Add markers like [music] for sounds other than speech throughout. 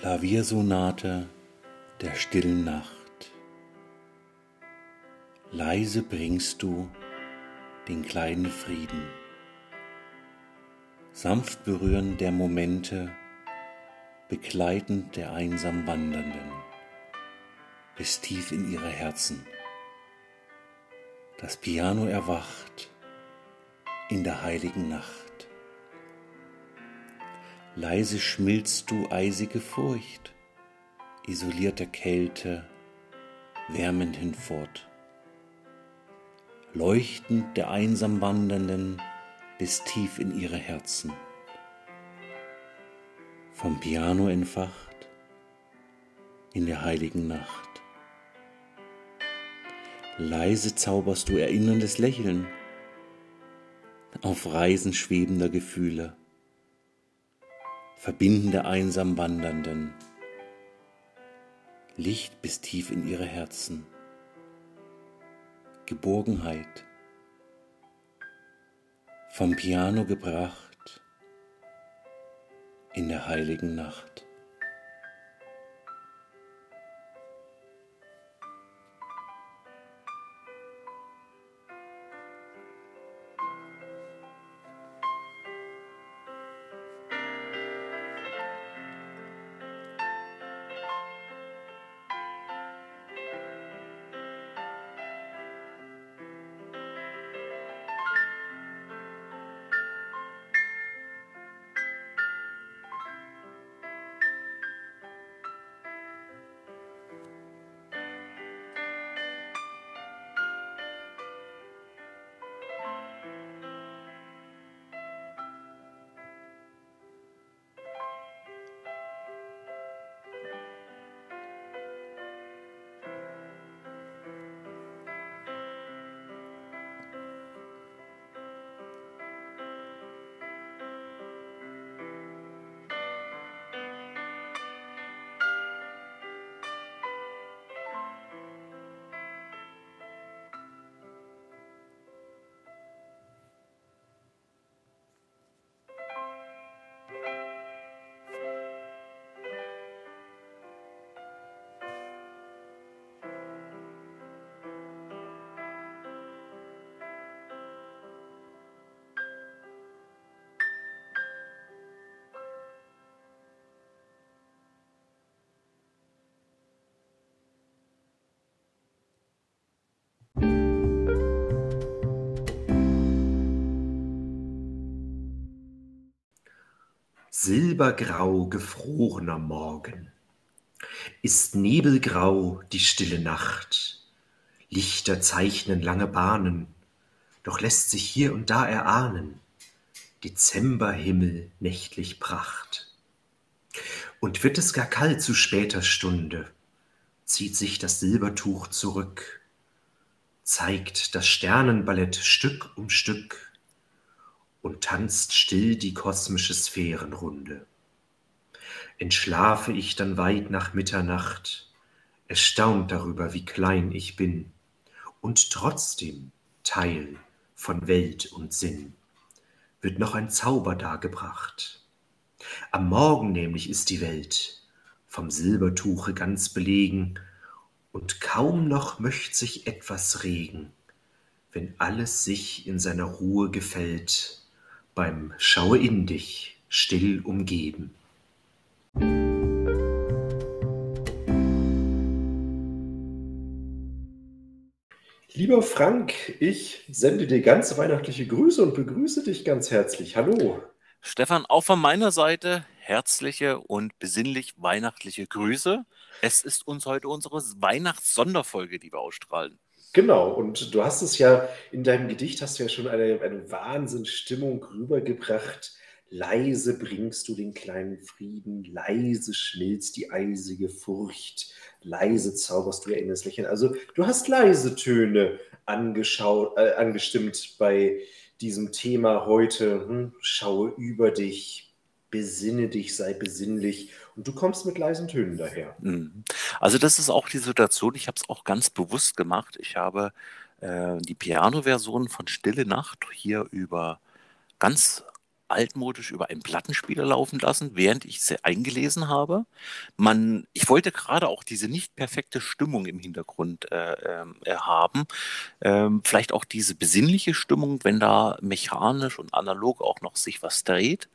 Klaviersonate der stillen Nacht. Leise bringst du den kleinen Frieden. Sanft berühren der Momente, begleitend der einsam Wandernden, bis tief in ihre Herzen. Das Piano erwacht in der heiligen Nacht. Leise schmilzt du eisige Furcht, isolierte Kälte wärmend hinfort. Leuchtend der einsam Wandernden bis tief in ihre Herzen. Vom Piano entfacht in der heiligen Nacht. Leise zauberst du erinnerndes Lächeln auf Reisen schwebender Gefühle verbindende einsam Wandernden, Licht bis tief in ihre Herzen, Geborgenheit, vom Piano gebracht. In der heiligen Nacht. Silbergrau gefrorener Morgen. Ist nebelgrau die stille Nacht. Lichter zeichnen lange Bahnen, doch lässt sich hier und da erahnen Dezemberhimmel nächtlich Pracht. Und wird es gar kalt zu später Stunde, zieht sich das Silbertuch zurück, zeigt das Sternenballett Stück um Stück und tanzt still die kosmische Sphärenrunde. Entschlafe ich dann weit nach Mitternacht, erstaunt darüber, wie klein ich bin und trotzdem Teil von Welt und Sinn, wird noch ein Zauber dargebracht. Am Morgen nämlich ist die Welt vom Silbertuche ganz belegen, und kaum noch möcht sich etwas regen, wenn alles sich in seiner Ruhe gefällt beim Schaue in dich still umgeben. Lieber Frank, ich sende dir ganz weihnachtliche Grüße und begrüße dich ganz herzlich. Hallo. Stefan, auch von meiner Seite herzliche und besinnlich weihnachtliche Grüße. Es ist uns heute unsere Weihnachtssonderfolge, die wir ausstrahlen. Genau, und du hast es ja in deinem Gedicht hast du ja schon eine, eine Wahnsinnsstimmung rübergebracht. Leise bringst du den kleinen Frieden, leise schmilzt die eisige Furcht, leise zauberst du erinnerst Lächeln. Also du hast leise Töne angeschaut, äh, angestimmt bei diesem Thema heute. Hm, schaue über dich, besinne dich, sei besinnlich und du kommst mit leisen Tönen daher. Mhm. Also das ist auch die Situation, ich habe es auch ganz bewusst gemacht. Ich habe äh, die Piano-Version von Stille Nacht hier über ganz altmodisch über einen Plattenspieler laufen lassen, während ich sie eingelesen habe. Man, ich wollte gerade auch diese nicht perfekte Stimmung im Hintergrund äh, äh, haben. Ähm, vielleicht auch diese besinnliche Stimmung, wenn da mechanisch und analog auch noch sich was dreht.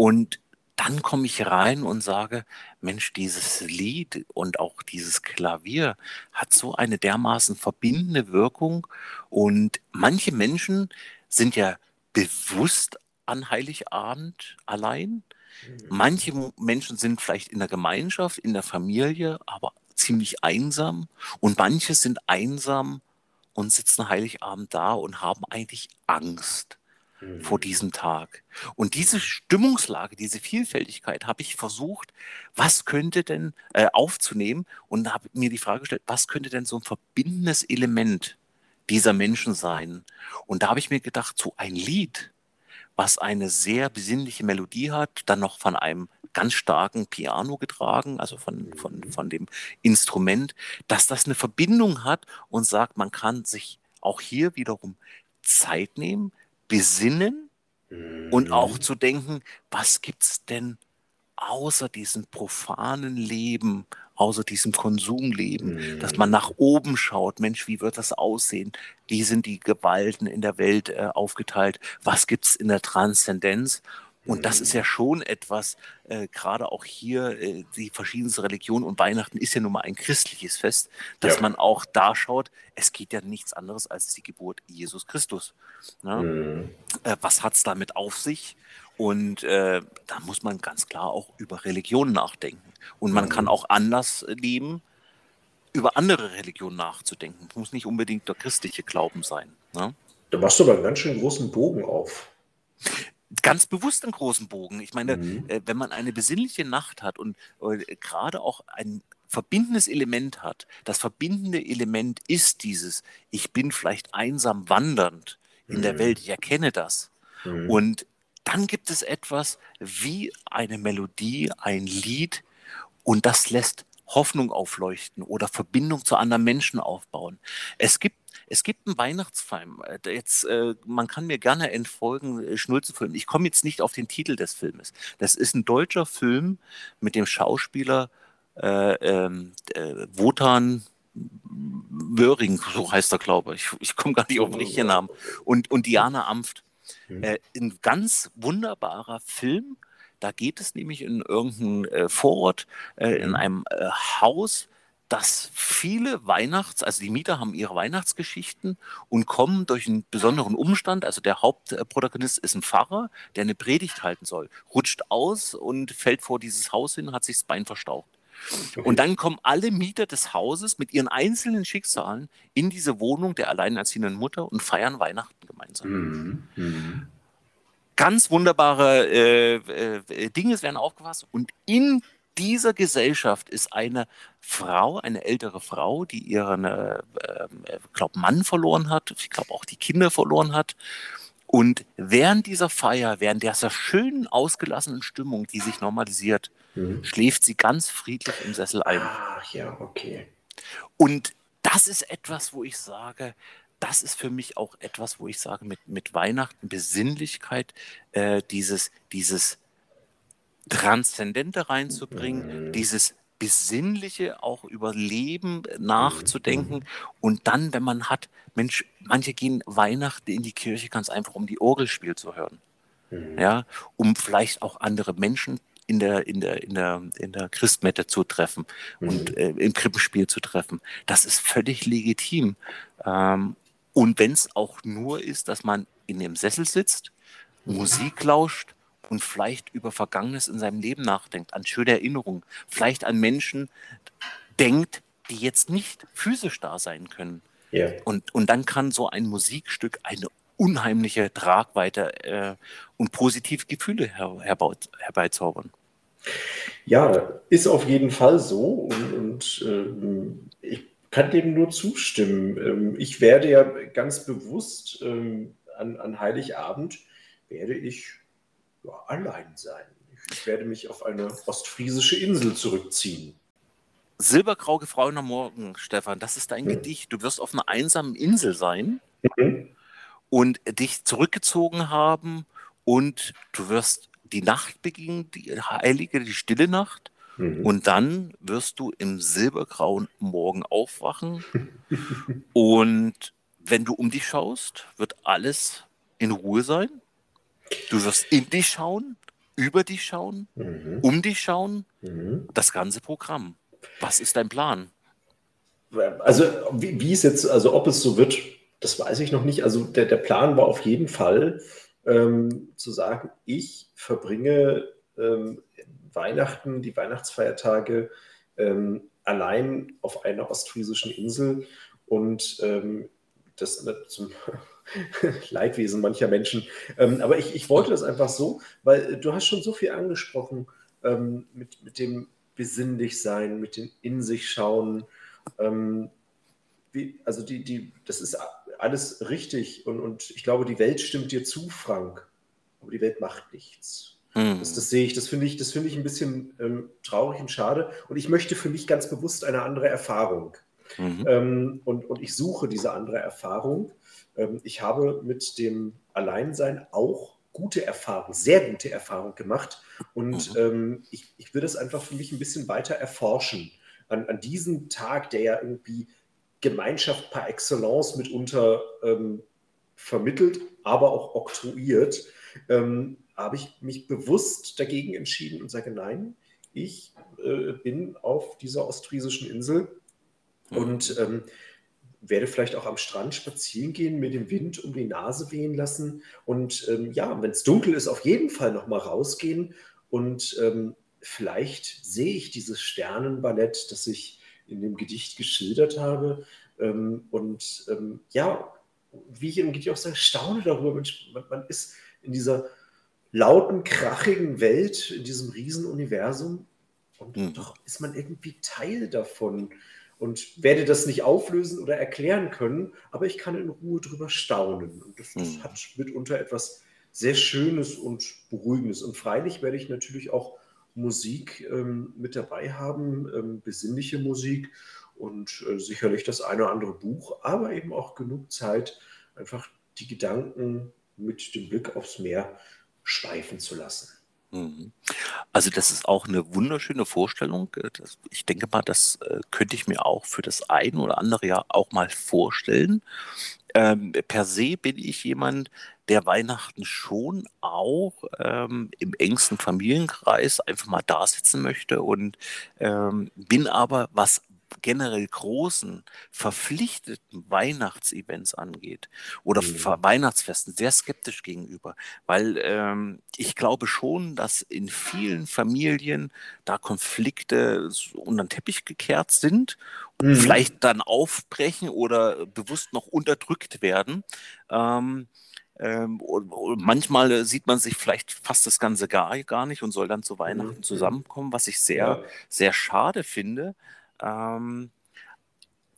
Und dann komme ich rein und sage, Mensch, dieses Lied und auch dieses Klavier hat so eine dermaßen verbindende Wirkung. Und manche Menschen sind ja bewusst an Heiligabend allein. Mhm. Manche Menschen sind vielleicht in der Gemeinschaft, in der Familie, aber ziemlich einsam. Und manche sind einsam und sitzen Heiligabend da und haben eigentlich Angst mhm. vor diesem Tag. Und diese Stimmungslage, diese Vielfältigkeit habe ich versucht, was könnte denn äh, aufzunehmen und habe mir die Frage gestellt, was könnte denn so ein verbindendes Element dieser Menschen sein? Und da habe ich mir gedacht, so ein Lied, was eine sehr besinnliche Melodie hat, dann noch von einem ganz starken Piano getragen, also von, von, mhm. von dem Instrument, dass das eine Verbindung hat und sagt, man kann sich auch hier wiederum Zeit nehmen, besinnen und auch mhm. zu denken, was gibt es denn außer diesem profanen Leben, außer diesem Konsumleben, mhm. dass man nach oben schaut, Mensch, wie wird das aussehen? Wie sind die Gewalten in der Welt äh, aufgeteilt? Was gibt es in der Transzendenz? Und das ist ja schon etwas, äh, gerade auch hier, äh, die verschiedensten Religionen und Weihnachten ist ja nun mal ein christliches Fest, dass ja. man auch da schaut, es geht ja nichts anderes als die Geburt Jesus Christus. Ne? Mhm. Äh, was hat es damit auf sich? Und äh, da muss man ganz klar auch über Religion nachdenken. Und man mhm. kann auch Anlass nehmen, über andere Religionen nachzudenken. Es muss nicht unbedingt der christliche Glauben sein. Ne? Da machst du aber einen ganz schön großen Bogen auf. Ganz bewusst einen großen Bogen. Ich meine, mhm. äh, wenn man eine besinnliche Nacht hat und äh, gerade auch ein verbindendes Element hat, das verbindende Element ist dieses, ich bin vielleicht einsam wandernd in mhm. der Welt, ich erkenne das. Mhm. Und dann gibt es etwas wie eine Melodie, ein Lied und das lässt Hoffnung aufleuchten oder Verbindung zu anderen Menschen aufbauen. Es gibt es gibt einen Weihnachtsfilm. Äh, jetzt, äh, man kann mir gerne entfolgen, äh, Schnulzenfilm. Ich komme jetzt nicht auf den Titel des Filmes. Das ist ein deutscher Film mit dem Schauspieler äh, ähm, äh, Wotan Wöring, so heißt er, glaube ich. Ich komme gar nicht auf den richtigen Namen. Und, und Diana Amft. Mhm. Äh, ein ganz wunderbarer Film. Da geht es nämlich in irgendeinem äh, Vorort, äh, in mhm. einem äh, Haus, das viele Weihnachts-, also die Mieter haben ihre Weihnachtsgeschichten und kommen durch einen besonderen Umstand. Also der Hauptprotagonist ist ein Pfarrer, der eine Predigt halten soll, rutscht aus und fällt vor dieses Haus hin, hat sich das Bein verstaucht. Und dann kommen alle Mieter des Hauses mit ihren einzelnen Schicksalen in diese Wohnung der alleinerziehenden Mutter und feiern Weihnachten gemeinsam. Mhm. Mhm. Ganz wunderbare äh, äh, Dinge werden aufgefasst und in dieser Gesellschaft ist eine Frau, eine ältere Frau, die ihren, äh, äh, glaub, Mann verloren hat, ich glaube auch die Kinder verloren hat. Und während dieser Feier, während dieser schönen, ausgelassenen Stimmung, die sich normalisiert, mhm. schläft sie ganz friedlich im Sessel ein. Ach ja, okay. Und das ist etwas, wo ich sage, das ist für mich auch etwas, wo ich sage, mit, mit Weihnachten, Besinnlichkeit, äh, dieses, dieses Transzendente reinzubringen, mhm. dieses Besinnliche auch über Leben nachzudenken. Mhm. Und dann, wenn man hat, Mensch, manche gehen Weihnachten in die Kirche ganz einfach, um die Orgelspiel zu hören. Mhm. Ja, um vielleicht auch andere Menschen in der, in der, in der, in der Christmette zu treffen mhm. und äh, im Krippenspiel zu treffen. Das ist völlig legitim. Ähm, und wenn es auch nur ist, dass man in dem Sessel sitzt, Musik lauscht und vielleicht über Vergangenes in seinem Leben nachdenkt, an schöne Erinnerungen, vielleicht an Menschen denkt, die jetzt nicht physisch da sein können. Yeah. Und, und dann kann so ein Musikstück eine unheimliche Tragweite äh, und positive Gefühle her, herbeizaubern. Ja, ist auf jeden Fall so und, und ähm, ich kann dem nur zustimmen. Ähm, ich werde ja ganz bewusst ähm, an, an Heiligabend, werde ich ja, allein sein. Ich werde mich auf eine ostfriesische Insel zurückziehen. Silbergrau gefrorener Morgen, Stefan, das ist dein hm. Gedicht. Du wirst auf einer einsamen Insel sein mhm. und dich zurückgezogen haben und du wirst die Nacht beginnen, die heilige, die stille Nacht. Mhm. Und dann wirst du im silbergrauen Morgen aufwachen. [laughs] und wenn du um dich schaust, wird alles in Ruhe sein. Du wirst in dich schauen, über dich schauen, mhm. um dich schauen, mhm. das ganze Programm. Was ist dein Plan? Also, wie, wie, es jetzt, also ob es so wird, das weiß ich noch nicht. Also, der, der Plan war auf jeden Fall ähm, zu sagen, ich verbringe ähm, Weihnachten, die Weihnachtsfeiertage ähm, allein auf einer ostfriesischen Insel und ähm, das zum [laughs] Leidwesen mancher Menschen. Ähm, aber ich, ich wollte das einfach so, weil du hast schon so viel angesprochen ähm, mit, mit dem besinnlich sein, mit dem in sich schauen. Ähm, wie, also die, die, das ist alles richtig und, und ich glaube, die Welt stimmt dir zu, Frank, aber die Welt macht nichts. Mhm. Das, das, sehe ich, das finde ich, das finde ich ein bisschen ähm, traurig und schade. Und ich möchte für mich ganz bewusst eine andere Erfahrung. Mhm. Ähm, und, und ich suche diese andere Erfahrung. Ähm, ich habe mit dem Alleinsein auch gute Erfahrungen, sehr gute Erfahrungen gemacht. Und mhm. ähm, ich, ich will das einfach für mich ein bisschen weiter erforschen. An, an diesem Tag, der ja irgendwie Gemeinschaft par excellence mitunter ähm, vermittelt, aber auch oktroyiert, ähm, habe ich mich bewusst dagegen entschieden und sage, nein, ich äh, bin auf dieser ostfriesischen Insel mhm. und ähm, werde vielleicht auch am Strand spazieren gehen, mir den Wind um die Nase wehen lassen und ähm, ja, wenn es dunkel ist, auf jeden Fall noch mal rausgehen und ähm, vielleicht sehe ich dieses Sternenballett, das ich in dem Gedicht geschildert habe ähm, und ähm, ja, wie ich im Gedicht auch sage, staune darüber, Mensch, man, man ist in dieser lauten, krachigen Welt, in diesem Riesenuniversum und mhm. doch ist man irgendwie Teil davon und werde das nicht auflösen oder erklären können, aber ich kann in Ruhe drüber staunen. Und das, das hm. hat mitunter etwas sehr Schönes und Beruhigendes. Und freilich werde ich natürlich auch Musik ähm, mit dabei haben, ähm, besinnliche Musik und äh, sicherlich das eine oder andere Buch, aber eben auch genug Zeit, einfach die Gedanken mit dem Blick aufs Meer schweifen zu lassen. Mhm. Also das ist auch eine wunderschöne Vorstellung. Ich denke mal, das äh, könnte ich mir auch für das ein oder andere Jahr auch mal vorstellen. Ähm, per se bin ich jemand, der Weihnachten schon auch ähm, im engsten Familienkreis einfach mal da sitzen möchte und ähm, bin aber, was generell großen, verpflichteten Weihnachtsevents angeht oder mhm. Weihnachtsfesten sehr skeptisch gegenüber, weil ähm, ich glaube schon, dass in vielen Familien da Konflikte unter den Teppich gekehrt sind und mhm. vielleicht dann aufbrechen oder bewusst noch unterdrückt werden. Ähm, ähm, manchmal sieht man sich vielleicht fast das Ganze gar, gar nicht und soll dann zu Weihnachten mhm. zusammenkommen, was ich sehr, ja. sehr schade finde. Ähm,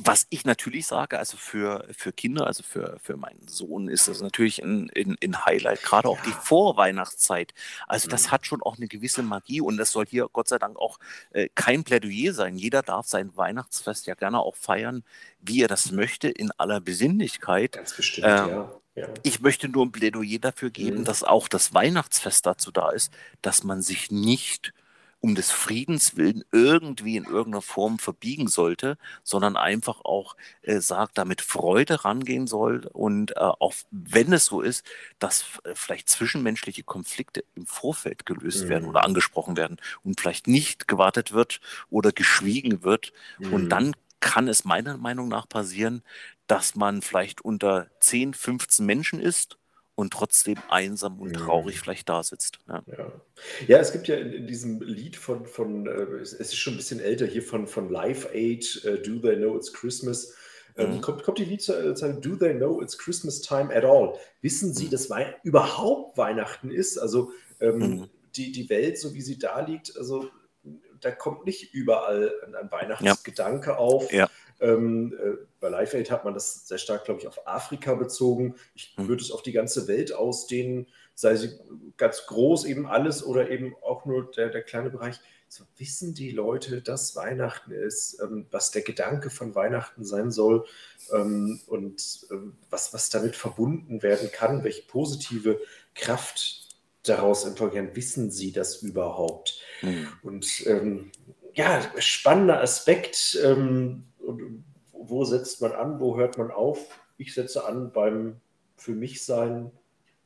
was ich natürlich sage, also für, für Kinder, also für, für meinen Sohn ist das natürlich ein, ein, ein Highlight, gerade auch ja. die Vorweihnachtszeit. Also das mhm. hat schon auch eine gewisse Magie und das soll hier Gott sei Dank auch äh, kein Plädoyer sein. Jeder darf sein Weihnachtsfest ja gerne auch feiern, wie er das möchte, in aller Besinnlichkeit. Ganz bestimmt, ähm, ja. Ja. Ich möchte nur ein Plädoyer dafür geben, mhm. dass auch das Weihnachtsfest dazu da ist, dass man sich nicht um des Friedens willen irgendwie in irgendeiner Form verbiegen sollte, sondern einfach auch äh, sagt, damit Freude rangehen soll und äh, auch wenn es so ist, dass äh, vielleicht zwischenmenschliche Konflikte im Vorfeld gelöst mhm. werden oder angesprochen werden und vielleicht nicht gewartet wird oder geschwiegen wird mhm. und dann kann es meiner Meinung nach passieren, dass man vielleicht unter 10, 15 Menschen ist und trotzdem einsam und traurig mhm. vielleicht da sitzt. Ja. ja. Ja. es gibt ja in, in diesem Lied von, von äh, es ist schon ein bisschen älter, hier von, von Live Aid, uh, Do They Know It's Christmas? Ähm, mhm. kommt, kommt die Liedzeile, Do They Know It's Christmas Time at All? Wissen Sie, mhm. dass Wei überhaupt Weihnachten ist? Also ähm, mhm. die, die Welt, so wie sie da liegt, also da kommt nicht überall ein, ein Weihnachtsgedanke ja. auf. Ja. Ähm, äh, bei Live Aid hat man das sehr stark, glaube ich, auf Afrika bezogen. Ich hm. würde es auf die ganze Welt ausdehnen, sei sie ganz groß, eben alles oder eben auch nur der, der kleine Bereich. So wissen die Leute, dass Weihnachten ist, ähm, was der Gedanke von Weihnachten sein soll ähm, und ähm, was, was damit verbunden werden kann, welche positive Kraft daraus employieren? Wissen sie das überhaupt? Mhm. Und ähm, ja, spannender Aspekt. Ähm, wo setzt man an? Wo hört man auf? Ich setze an beim für mich sein,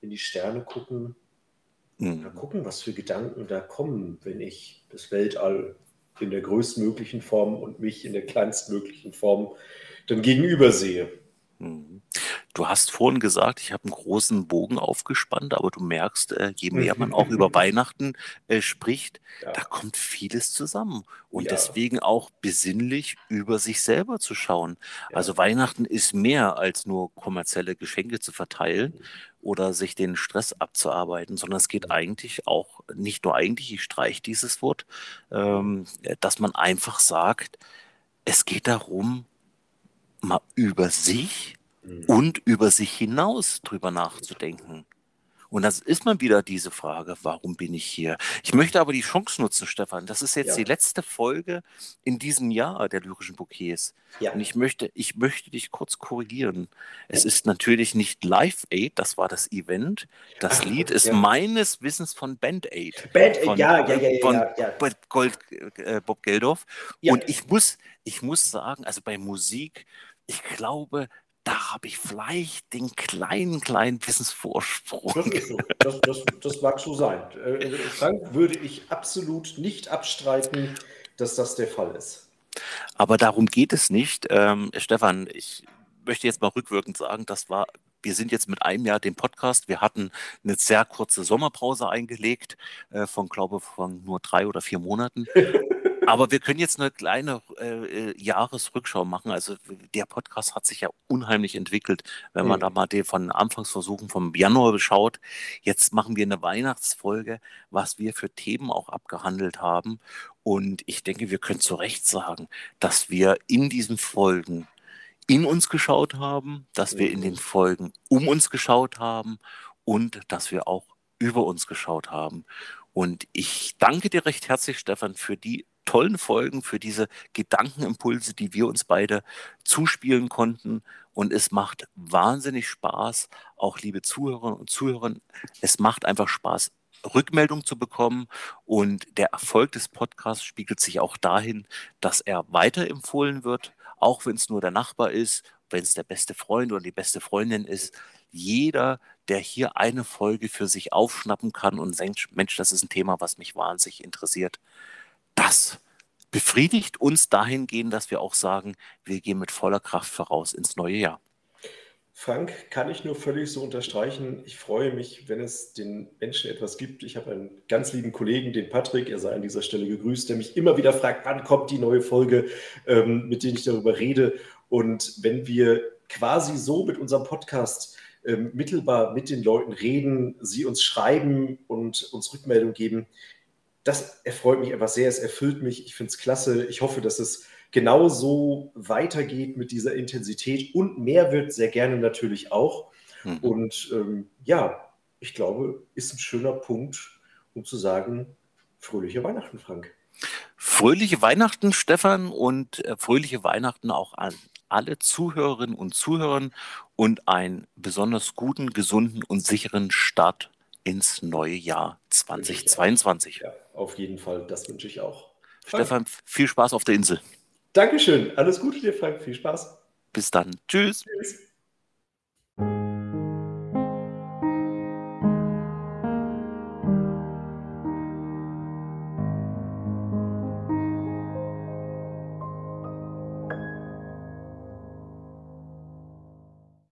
in die Sterne gucken. Mhm. Gucken, was für Gedanken da kommen, wenn ich das Weltall in der größtmöglichen Form und mich in der kleinstmöglichen Form dann gegenüber sehe. Mhm. Du hast vorhin gesagt, ich habe einen großen Bogen aufgespannt, aber du merkst, äh, je mehr man auch über [laughs] Weihnachten äh, spricht, ja. da kommt vieles zusammen. Und ja. deswegen auch besinnlich über sich selber zu schauen. Ja. Also Weihnachten ist mehr als nur kommerzielle Geschenke zu verteilen mhm. oder sich den Stress abzuarbeiten, sondern es geht mhm. eigentlich auch, nicht nur eigentlich, ich streiche dieses Wort, ähm, dass man einfach sagt, es geht darum, mal über sich mhm. und über sich hinaus drüber nachzudenken. Und das ist mal wieder diese Frage, warum bin ich hier? Ich möchte aber die Chance nutzen, Stefan. Das ist jetzt ja. die letzte Folge in diesem Jahr der lyrischen Bouquets. Ja. Und ich möchte, ich möchte dich kurz korrigieren. Es ist natürlich nicht Live Aid, das war das Event. Das Ach, Lied ist ja. meines Wissens von Band Aid. Band Aid, ja, ja, ja, von ja, ja. Gold, äh, Bob Geldorf. Und ich muss, ich muss sagen, also bei Musik, ich glaube, da habe ich vielleicht den kleinen, kleinen Wissensvorsprung. Das, ist so. das, das, das mag so sein. Äh, Frank würde ich absolut nicht abstreiten, dass das der Fall ist. Aber darum geht es nicht. Ähm, Stefan, ich möchte jetzt mal rückwirkend sagen, das war, wir sind jetzt mit einem Jahr dem Podcast. Wir hatten eine sehr kurze Sommerpause eingelegt, äh, von, glaube von nur drei oder vier Monaten. Aber wir können jetzt eine kleine äh, äh, Jahresrückschau machen. Also der Podcast hat sich ja unheimlich entwickelt, wenn man mhm. da mal den von Anfangsversuchen vom Januar beschaut. Jetzt machen wir eine Weihnachtsfolge, was wir für Themen auch abgehandelt haben. Und ich denke, wir können zu Recht sagen, dass wir in diesen Folgen in uns geschaut haben, dass wir in den mhm. Folgen um uns geschaut haben und dass wir auch über uns geschaut haben. Und ich danke dir recht herzlich, Stefan, für die tollen Folgen, für diese Gedankenimpulse, die wir uns beide zuspielen konnten. Und es macht wahnsinnig Spaß, auch liebe Zuhörerinnen und Zuhörer, es macht einfach Spaß, Rückmeldung zu bekommen. Und der Erfolg des Podcasts spiegelt sich auch dahin, dass er weiterempfohlen wird, auch wenn es nur der Nachbar ist, wenn es der beste Freund oder die beste Freundin ist. Jeder, der hier eine Folge für sich aufschnappen kann und denkt, Mensch, das ist ein Thema, was mich wahnsinnig interessiert, das befriedigt uns dahingehend, dass wir auch sagen, wir gehen mit voller Kraft voraus ins neue Jahr. Frank, kann ich nur völlig so unterstreichen. Ich freue mich, wenn es den Menschen etwas gibt. Ich habe einen ganz lieben Kollegen, den Patrick, er sei an dieser Stelle gegrüßt, der mich immer wieder fragt, wann kommt die neue Folge, ähm, mit der ich darüber rede. Und wenn wir quasi so mit unserem Podcast ähm, mittelbar mit den Leuten reden, sie uns schreiben und uns Rückmeldung geben, das erfreut mich einfach sehr, es erfüllt mich, ich finde es klasse. Ich hoffe, dass es genauso weitergeht mit dieser Intensität und mehr wird sehr gerne natürlich auch. Mhm. Und ähm, ja, ich glaube, ist ein schöner Punkt, um zu sagen, fröhliche Weihnachten, Frank. Fröhliche Weihnachten, Stefan, und äh, fröhliche Weihnachten auch an alle Zuhörerinnen und Zuhörer und einen besonders guten, gesunden und sicheren Start ins neue Jahr 2022. Ja, auf jeden Fall, das wünsche ich auch. Stefan, viel Spaß auf der Insel. Dankeschön, alles Gute dir, Frank, viel Spaß. Bis dann. Tschüss. Tschüss.